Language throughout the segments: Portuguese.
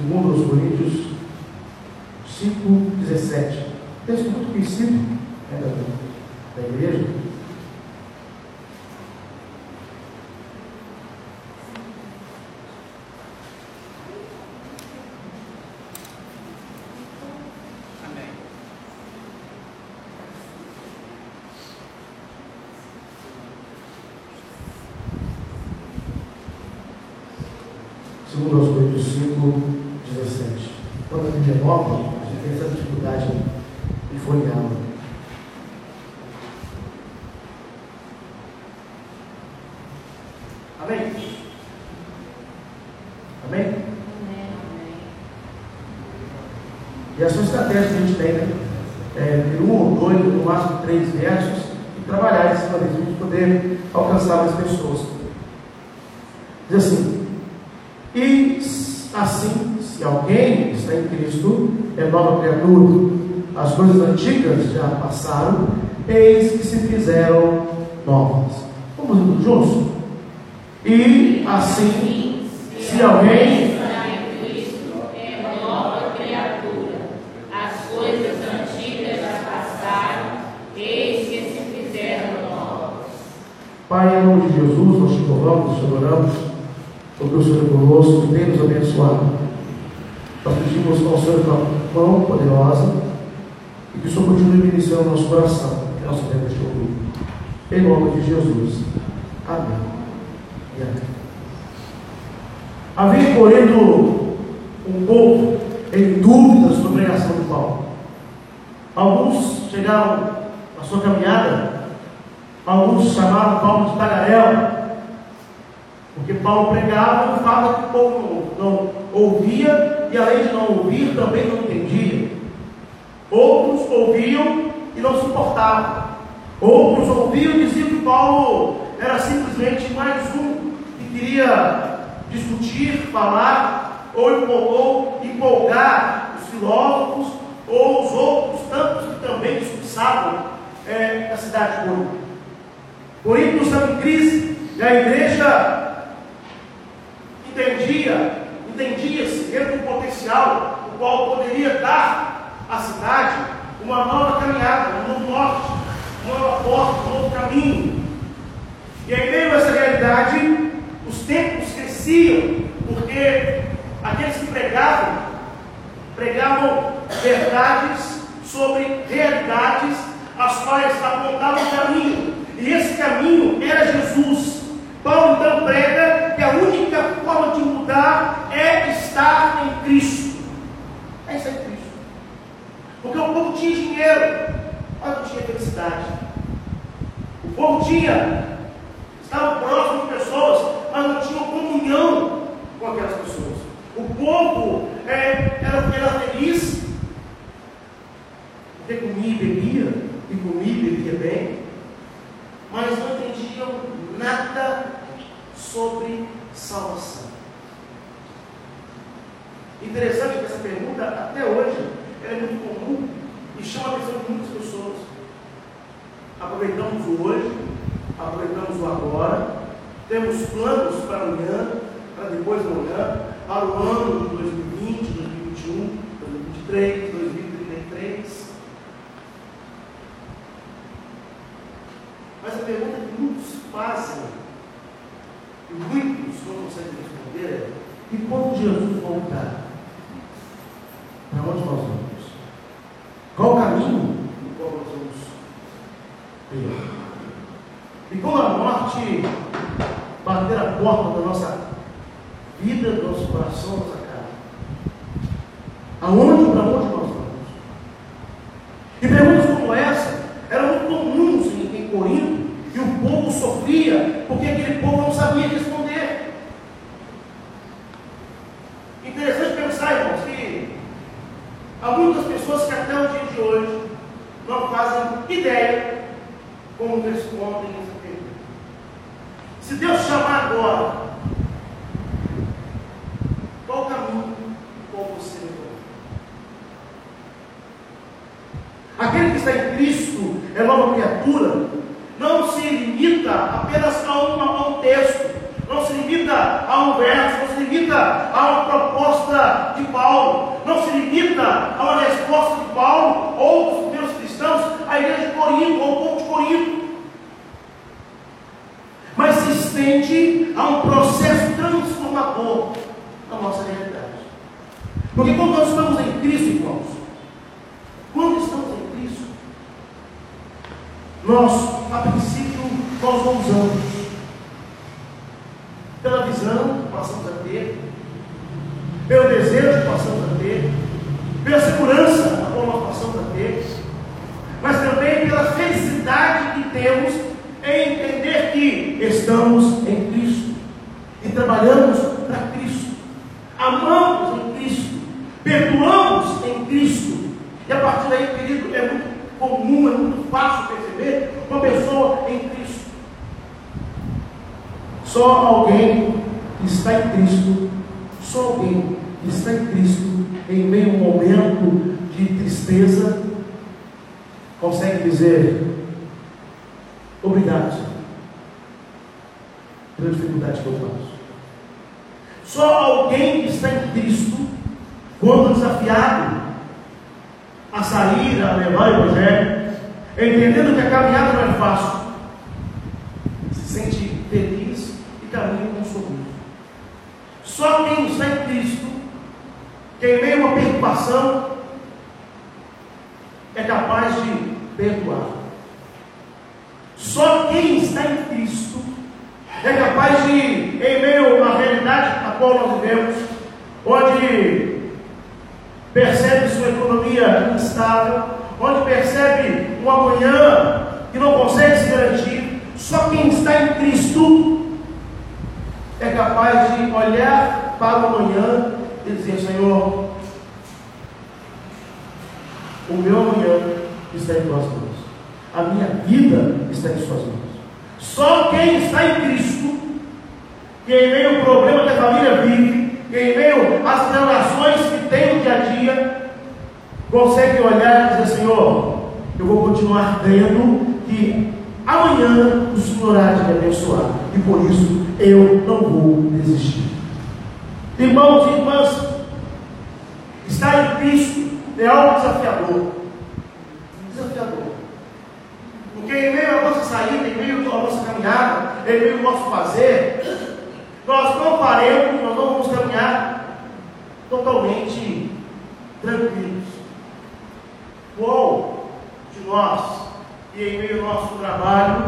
Segundo aos Coríntios 5,17. Texto muito conhecido né, da, da igreja. segundo aos Coríntios 5, 17. Quando a Bíblia é nova, a gente tem essa dificuldade de folheá-la. Amém? Amém? E a sua estratégia que a gente tem, né? É, ter um ou dois, no máximo três versos, e trabalhar em cima para a gente poder alcançar mais pessoas. Diz assim, e assim, se alguém está em Cristo, é nova criatura. As coisas antigas já passaram, eis que se fizeram novas. Vamos juntos? E assim, se alguém Pai, em nome de Jesus, nós te louvamos, te adoramos porque o Senhor é conosco tem nos abençoado. Nós pedimos ao Senhor uma mão poderosa e que o Senhor continue ministrando o nosso coração, que nosso tempo de ouvir. Em nome de Jesus. Amém. E amém. Havia correndo um povo em dúvidas sobre a pregação de Paulo. Alguns chegaram na sua caminhada, alguns chamaram Paulo de tagarela, porque Paulo pregava um fato que o povo não, não ouvia, e além de não ouvir, também não entendia. Outros ouviam e não suportavam. Outros ouviam e diziam que Paulo era simplesmente mais um que queria discutir, falar, ou empolgou, empolgar os filósofos ou os outros, tantos que também discursavam é, na cidade de Corinto. Corinto estava em crise, e a igreja entendia, entendia-se dentro do potencial o qual poderia dar à cidade uma nova caminhada, um novo norte, uma nova porta, um novo caminho. E em meio a essa realidade, os tempos porque aqueles que pregavam, pregavam verdades sobre realidades as quais apontavam o caminho. E esse caminho era Jesus. Paulo então prega que a única forma de mudar é estar em Cristo. É estar em Cristo. Porque o povo tinha dinheiro, mas não tinha felicidade. O povo tinha, estava próximo de pessoas, mas não tinha comunhão com aquelas pessoas. O povo é, era, era feliz, porque comia e bebia, e comia e bebia bem, mas não entendiam nada sobre salvação. Interessante que essa pergunta, até hoje, é muito comum e chama a atenção de muitas pessoas. Aproveitamos o hoje, aproveitamos o agora, temos planos para amanhã, para depois de amanhã, para o ano de 2020, 2021, 2023, 2033. Mas a pergunta que muitos fazem, e muitos não conseguem responder, é: e quando Jesus voltar? Para onde nós vamos? Qual o caminho no qual nós vamos ir? E quando a morte bater a porta da nossa vida, do coração, nossa casa, aonde para onde nós vamos? E perguntas como essa eram muito comuns em, em Corinto o povo sofria porque aquele povo não sabia responder. Interessante pensar, irmãos, que há muitas pessoas que até o dia de hoje não fazem ideia como respondem essa pergunta. Se Deus chamar agora, qual o caminho qual você levou? Aquele que está em Cristo é nova criatura, não se limita apenas a, uma, a um texto, não se limita a um verso, não se limita a uma proposta de Paulo. Não se limita a uma resposta de Paulo ou dos primeiros cristãos, a igreja de Corinto ou o povo de Corinto. Mas se estende a um processo transformador na nossa realidade. Porque quando nós estamos em Cristo, irmãos, quando estamos em Cristo, nós, a princípio, nós não usamos. Pela visão, passamos a ter, pelo desejo, passamos a ter, pela segurança, a qual nós passamos a ter, mas também pela felicidade que temos em entender que estamos em Cristo e trabalhamos para Cristo, amamos em Cristo, perdoamos em Cristo, e a partir daí, querido, é muito comum, é muito fácil perceber uma pessoa em Cristo. Só alguém que está em Cristo, só alguém que está em Cristo, em meio a um momento de tristeza, consegue dizer: Obrigado, Senhor, pela dificuldade que eu passo. Só alguém que está em Cristo, quando desafiado a sair, a levar o Evangelho, entendendo que a caminhada não é fácil, se sente feliz e caminha com sorriso. Só quem está em Cristo, que em meio a uma preocupação, é capaz de perdoar. Só quem está em Cristo é capaz de, em meio à realidade a qual nós vivemos, onde percebe sua economia instável, onde percebe um amanhã que não consegue se garantir, só quem está em Cristo é capaz de olhar para o amanhã e dizer: Senhor, o meu amanhã está em tuas mãos. A minha vida está em suas mãos. Só quem está em Cristo, que em meio ao problema que a família vive, que em meio às relações que tem no dia a dia, consegue olhar e dizer, Senhor, eu vou continuar crendo que amanhã o Senhor há de me abençoar. E por isso eu não vou desistir. Irmãos e irmãs, estar em Cristo é algo desafiador. Desafiador. Porque em meio à nossa saída, em meio à nossa caminhada, em meio ao nosso fazer, nós não faremos, nós não vamos caminhar totalmente tranquilos. Qual de nós, e em meio ao nosso trabalho,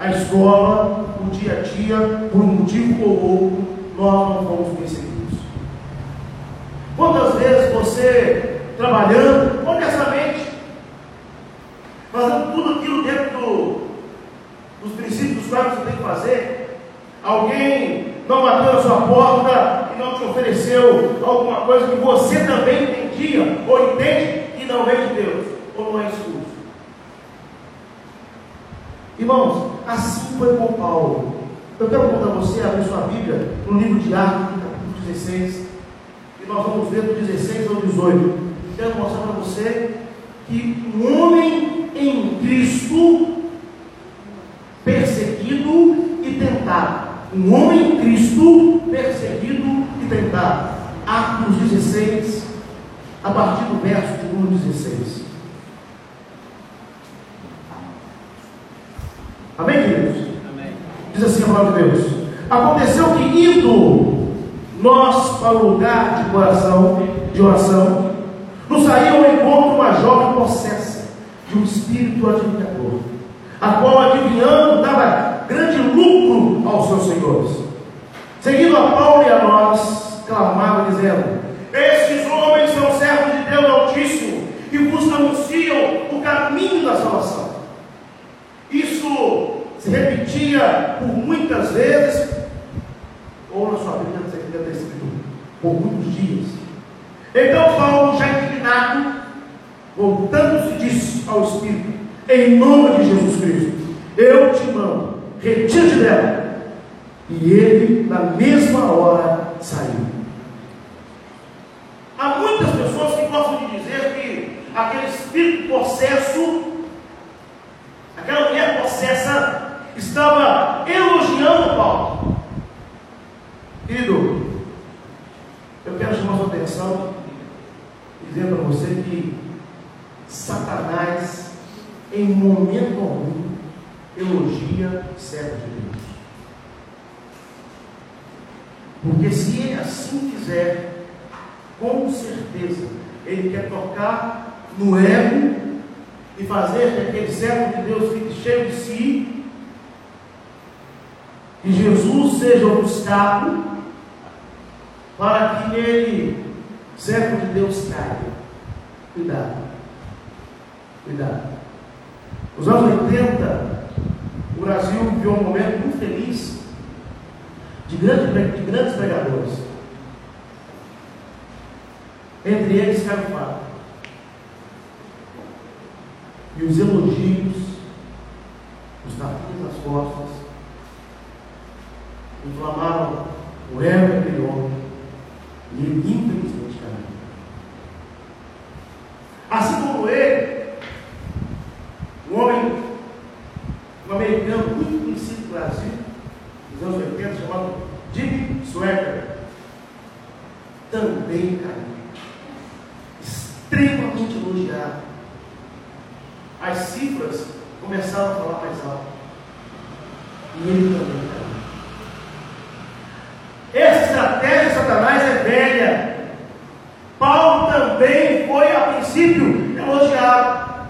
a escola, o dia a dia, por um motivo ou outro, nós não fomos perseguidos? Quantas vezes você, trabalhando honestamente, fazendo tudo aquilo dentro do, dos princípios dos quais você tem que fazer, alguém não bateu na sua porta e não te ofereceu alguma coisa que você também entendia ou entende que não vem de Deus, ou não é isso. Irmãos, assim foi com Paulo. Eu quero contar a você abrir sua Bíblia no livro de Atos, capítulo 16, e nós vamos ver do 16 ao 18. Quero mostrar para você que um homem em Cristo, perseguido e tentado. Um homem em Cristo, perseguido e tentado. Atos 16, a partir do verso de número 16. Amém, queridos? Amém. Diz assim a palavra de Deus. Aconteceu que indo nós para o lugar de oração, de oração, nos saiu ao encontro uma jovem possessa de um espírito adivinhador, a qual adivinhando dava grande lucro aos seus senhores. Seguindo a Paulo e a nós, clamava dizendo: Estes homens são servos de Deus Altíssimo e vos anunciam o caminho da salvação. Isso se repetia por muitas vezes, ou na sua não sei que ter escrito, por muitos dias. Então Paulo, já indignado, voltando-se disse ao Espírito, em nome de Jesus Cristo, eu te mando, retira-te dela. E ele, na mesma hora, saiu. Há muitas pessoas que gostam de dizer que aquele espírito possesso, aquela mulher possessa, estava elogiando Paulo. Querido, eu quero atenção, dizendo para você que Satanás, em momento algum, elogia servo de Deus. Porque se ele assim fizer, com certeza, ele quer tocar no ego e fazer que aquele servo de Deus fique cheio de si, que Jesus seja o obstáculo para que ele, servo de Deus, caia. Cuidado. Cuidado. Nos anos 80, o Brasil viveu um momento muito feliz de grandes, de grandes pregadores. Entre eles, Caio Fábio. E os elogios, os tapas nas costas, inflamaram o ego daquele homem. E ele, infelizmente, caiu. Assim como ele, um homem, um americano muito conhecido no Brasil, nos anos 80, chamado Jimmy Swaggart, também caiu. Extremamente elogiado. As cifras começaram a falar mais alto. E ele também caiu. Essa estratégia de Satanás é velha. Paulo também foi a princípio elogiado.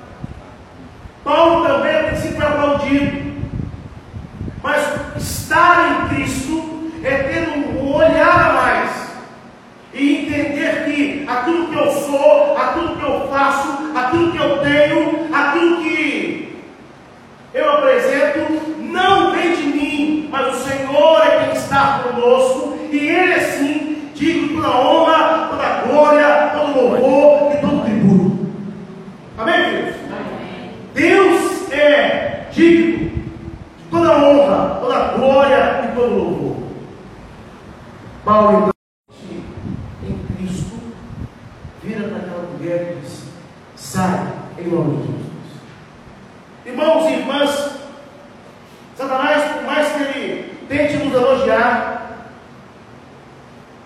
Paulo também a princípio foi aplaudido. Mas estar em Cristo é ter um olhar a mais. E entender que aquilo que eu sou, aquilo que eu faço, aquilo que eu tenho, aquilo que eu apresento, não vem de mim, mas o Senhor é quem está conosco, e Ele é sim digno toda honra, toda glória, todo louvor e todo tributo. Amém, queridos? Deus é digno de toda honra, toda glória e todo louvor. Paulo então em Cristo vira para aquela mulher e diz: sai em nome de Jesus. Irmãos e irmãs, Satanás, por mais que ele tente nos elogiar,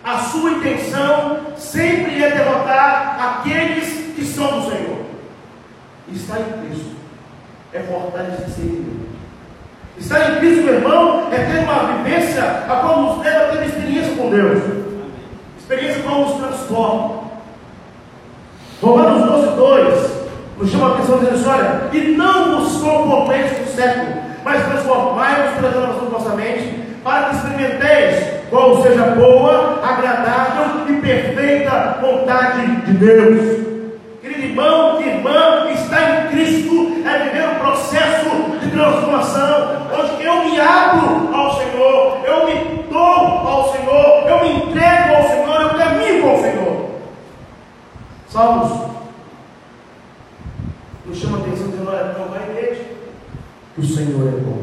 a sua intenção sempre é derrotar aqueles que são do Senhor. Está em Cristo é fortalecer ele. Estar em Cristo, meu irmão, é ter uma vivência a qual nos leva a ter experiência com Deus. Experiência qual nos transforma. Romanos 12, 2 nos chama a atenção dizendo assim, olha, e não vos conformeis com o século, mas transformai-vos pela renovação da vossa mente, para que experimenteis qual seja boa, agradável e perfeita vontade de Deus. Querido irmão, irmã, estar em Cristo é viver um processo de transformação, onde eu me abro ao Senhor, eu me dou ao Senhor, eu me entrego ao Senhor, eu caminho com o Senhor. Salmos nos chama a atenção dizendo, olha, provai e vede que o Senhor é bom.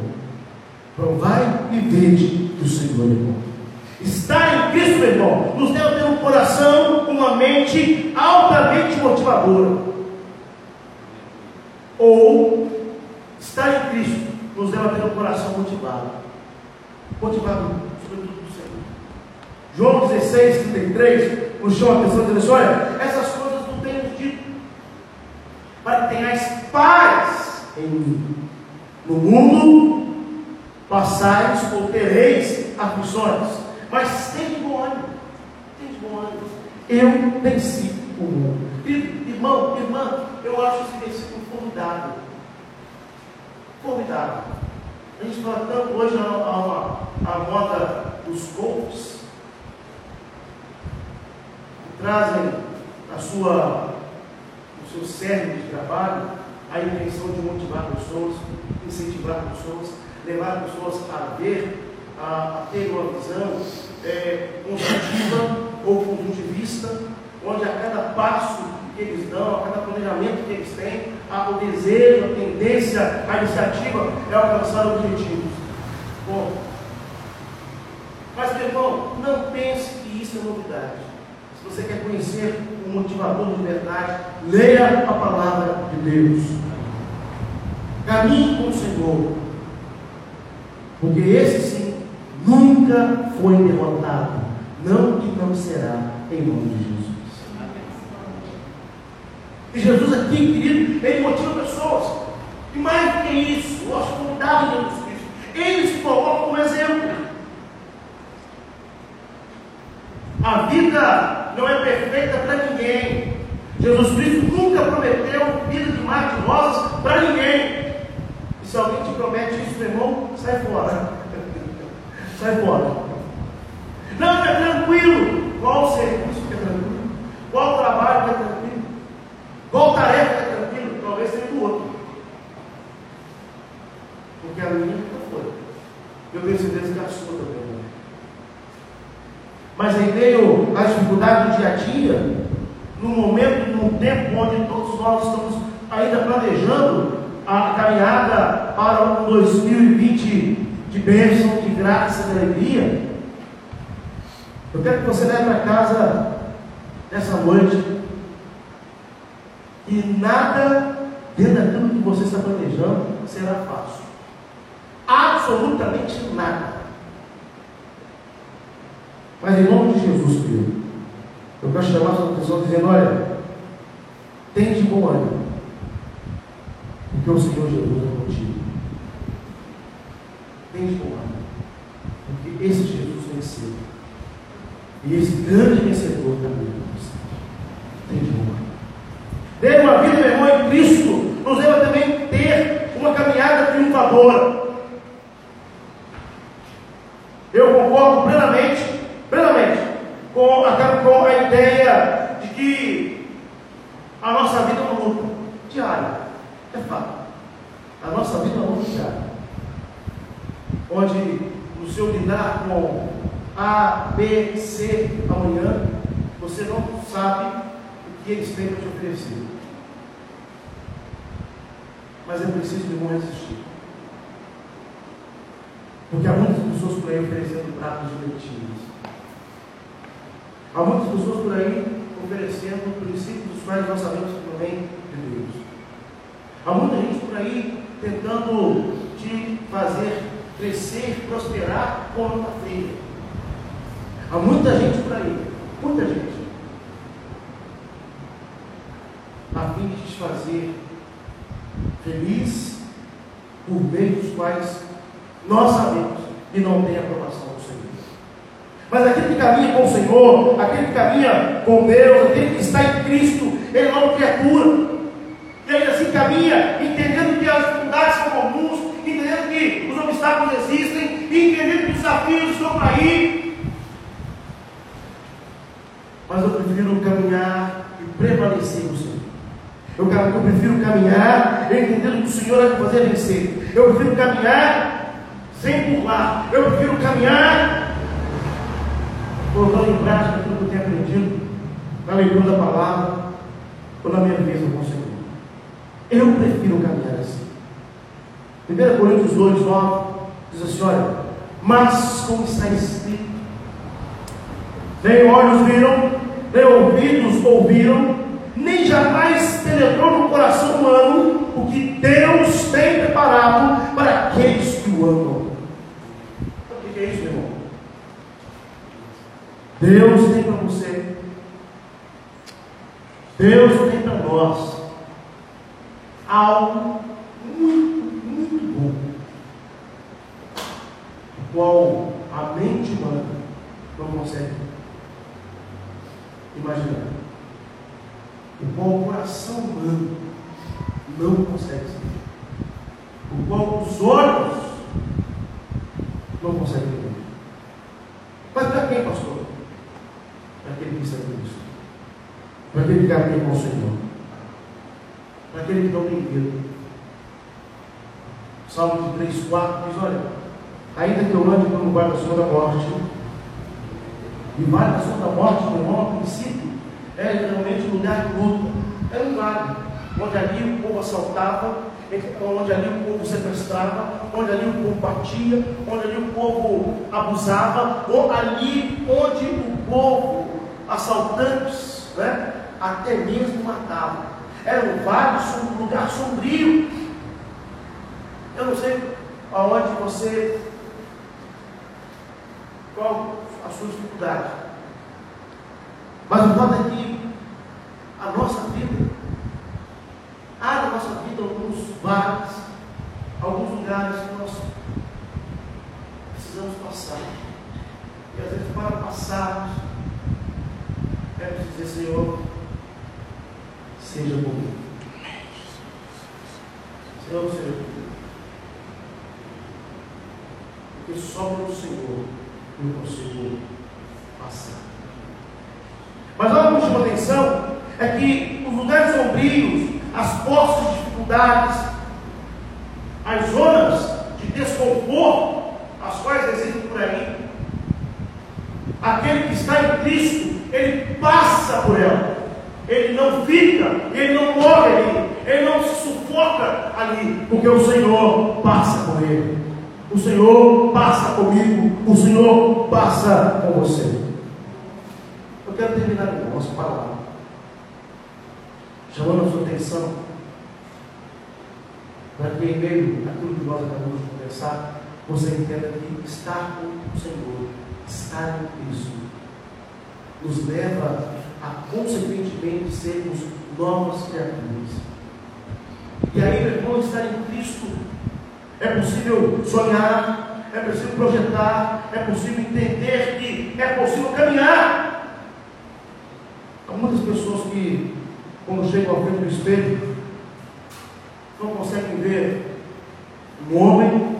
Provai e vede que o Senhor é bom. Estar em Cristo, meu irmão, nos deve ter um coração, uma mente altamente motivadora. Ou estar em Cristo nos deve ter um coração motivado. Motivado, sobretudo do Senhor. João 16, 33, nos chama a atenção dizendo assim, olha, essas coisas não tenho dito para que tenhais paz em mim. No mundo passais ou tereis aflições, mas tem bom ânimo, tem bom ânimo. Eu venci o mundo. Irmão, irmã, eu acho esse versículo formidável. Formidável. A gente fala tanto hoje a, a, a moda dos coaches, que trazem a sua seu cérebro de trabalho, a intenção de motivar pessoas, incentivar pessoas, levar pessoas a ver, a, a ter uma visão é, construtiva ou conjuntivista, onde a cada passo que eles dão, a cada planejamento que eles têm, a, o desejo, a tendência, a iniciativa é alcançar objetivos. Bom, mas meu irmão, não pense que isso é novidade. Se você quer conhecer um motivador de verdade, leia a palavra de Deus. Caminhe com o Senhor. Porque esse sim nunca foi derrotado. Não e não será em nome de Jesus. E Jesus aqui, querido, ele motiva pessoas. E mais do que isso, nós de Jesus Cristo, ele se coloca como exemplo. A vida não é perfeita para ninguém. Jesus Cristo nunca prometeu vida de mar de rosas para ninguém. Se alguém te promete isso, meu irmão, sai fora. sai fora. Não, é tranquilo. Qual serviço que é tranquilo? Qual trabalho que é tranquilo? Qual tarefa que é tranquilo? Talvez seja o outro. Porque a minha nunca foi. Eu tenho certeza que a sua também não é. Mas em meio às dificuldades do dia a dia, no momento, no tempo onde todos nós estamos ainda planejando a caminhada para um 2020 de bênção, de graça, de alegria, eu quero que você leve para casa nessa noite e nada dentro daquilo que você está planejando será fácil. Absolutamente nada. Mas em nome de Jesus, querido, eu quero chamar a sua atenção dizendo, olha, tem de bom ânimo, porque o Senhor Jesus é contigo. Tem de ânimo, porque esse Jesus venceu. E esse grande vencedor também Tem de ânimo. Ter uma vida, meu irmão, em Cristo, nos leva também a ter uma caminhada triunfadora. Eu concordo plenamente, plenamente, com a, com a ideia de que a nossa vida é uma luta diária. É fato. A nossa vida é uma luta diária. Onde no seu lidar com A, B, C amanhã, você não sabe o que eles têm para te oferecer. Mas é preciso de não resistir. Porque há muitas pessoas por aí oferecendo pratos direitinhos. Há muitas pessoas por aí oferecendo princípios dos quais nós sabemos que provém de Deus. Há muita gente por aí tentando te fazer crescer, prosperar com a feia. Há muita gente por aí, muita gente, a fim de te fazer feliz por meio dos quais nós sabemos que não tem aprovação. Mas aquele que caminha com o Senhor, aquele que caminha com Deus, aquele que está em Cristo, ele é uma criatura. E ainda assim caminha, entendendo que as dificuldades são comuns, entendendo que os obstáculos existem, entendendo que os desafios estão aí. Mas eu prefiro caminhar e prevalecer no Senhor. Eu, eu prefiro caminhar entendendo que o Senhor vai me fazer vencer. Eu prefiro caminhar sem burlar. Eu prefiro caminhar colocando em prática aquilo que tenho aprendido na leitura da palavra ou na minha vivência com o Senhor. Eu prefiro caminhar assim. 1 Coríntios 2, 9 diz assim: olha, mas como está escrito, nem olhos viram, nem ouvidos ouviram, nem jamais penetrou no coração humano o que Deus tem preparado para aqueles que o amam. O que é isso, meu irmão? Deus tem para você, Deus tem para nós algo muito, muito bom, o qual a mente humana não consegue imaginar, o qual o coração humano não consegue sentir, o qual os olhos não conseguem ver. Mas para quem, pastor? Para aquele que está em Cristo, aquele que caminha com o Senhor, para aquele que não tem medo. Salmo de 3, 4 diz: Olha, ainda que eu ande pelo vale da da morte, e vale da da morte, meu irmão, a princípio, é literalmente um lugar de luta, é um vale, onde ali o povo assaltava, onde ali o povo sequestrava, onde ali o povo batia, onde ali o povo abusava, ou ali onde o povo, assaltantes, né, até mesmo matava. Era um vale, um lugar sombrio. Eu não sei aonde você. Qual a sua dificuldade. Mas o fato é que a nossa vida, há na nossa vida alguns vales, alguns lugares que nós precisamos passar. E às vezes para passarmos, quero dizer, Senhor, seja comigo. Senhor, seja comigo. Porque só pelo Senhor eu consigo passar. Mas algo que chama atenção é que os lugares sombrios, as postas de dificuldades, as zonas de desconforto, as quais existem por aí, aquele que está em Cristo, ele passa por ela. Ele não fica, ele não morre ali, ele não se sufoca ali, porque o Senhor passa com ele. O Senhor passa comigo, o Senhor passa com você. Eu quero terminar com nossa palavra, chamando a sua atenção para que, em meio àquilo que nós acabamos de conversar, você entenda que estar com o Senhor, estar em Cristo, nos leva a, consequentemente, sermos novas criaturas. E aí, meu irmão, estar em Cristo é possível sonhar, é possível projetar, é possível entender que é possível caminhar. Há muitas pessoas que, quando chegam ao frente do espelho, não conseguem ver um homem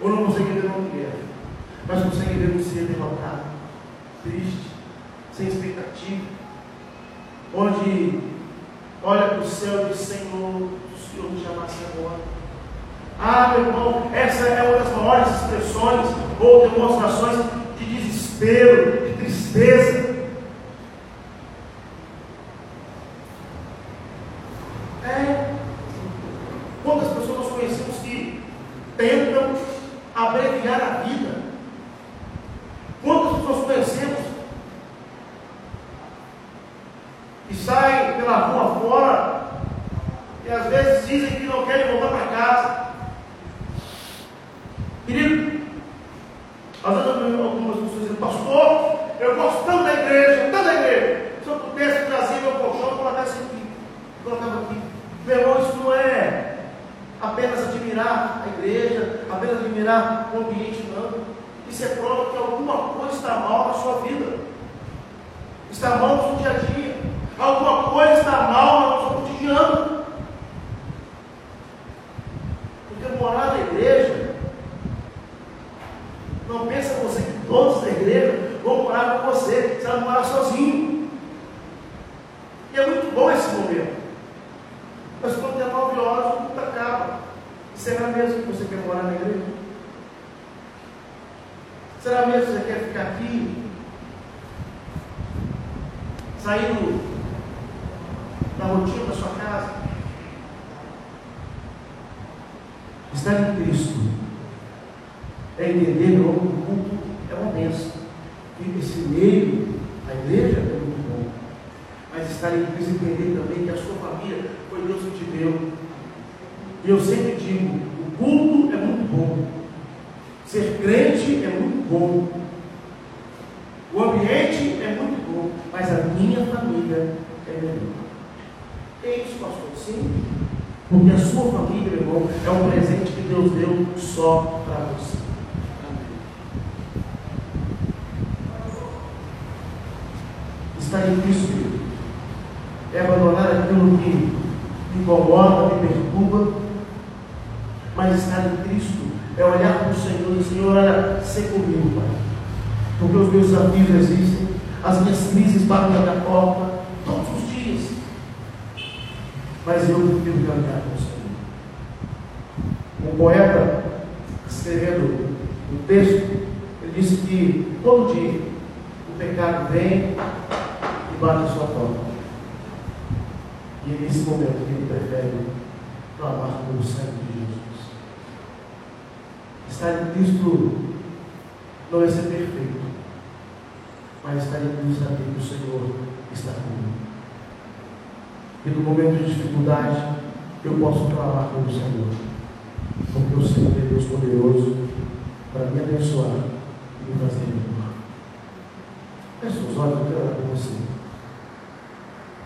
ou não conseguem ver uma mulher, mas conseguem ver um ser derrotado, triste, sem onde olha para o céu e diz: Senhor, o Senhor me chamasse agora. Ah, meu irmão, essa é uma das maiores expressões ou demonstrações de desespero, de tristeza. É. Quantas pessoas nós conhecemos que tentam abreviar a vida? Quantas pessoas conhecemos que saem pela rua fora e às vezes dizem que não querem voltar para casa? Querido, às vezes algumas pessoas dizem, pastor, eu gosto tanto da igreja, tanto da igreja. Se eu pudesse trazer meu colchão, colocasse aqui, colocava aqui. Meu irmão, isso não é apenas admirar a igreja, apenas admirar o ambiente, não. Isso é prova que alguma coisa está mal na sua vida. Está mal no seu dia a dia. Alguma coisa está mal no seu cotidiano. Porque morar na igreja não pensa você que todos da igreja vão morar com você. Você vai morar sozinho. E é muito bom esse momento. Mas quando tem nove horas, o culto acaba. E será mesmo que você quer morar na igreja? Será mesmo que você quer ficar aqui? Saindo da rotina da sua casa? Estar em Cristo é entender que o culto é uma bênção. E esse meio, a igreja é muito bom. Mas estar em Cristo entender também que a sua família foi Deus que te deu. E eu sempre digo, o culto é muito bom. Ser crente é muito bom. O ambiente é muito bom. Mas a minha família é melhor. É isso, pastor? Sim. Porque a sua família, irmão, é um presente que Deus deu só para você. estar em Cristo é abandonar aquilo que me incomoda, me perturba, mas estar em Cristo é olhar para o Senhor e Senhor, olha, ser comigo, Pai. Porque os meus desafios existem, as minhas crises batem na minha porta todos os dias. Mas eu prefiro caminhar com o Senhor. Um poeta, escrevendo um texto, ele disse que todo dia o pecado vem bate a sua porta. E é nesse momento ele prefere clamar pelo sangue de Jesus. Estar em Cristo não é ser perfeito, mas estar em Cristo saber que o Senhor está comigo. E no momento de dificuldade, eu posso clamar pelo Senhor, porque o Senhor é Deus poderoso para me abençoar e me fazer melhor. Feche os olhos, eu quero orar com você.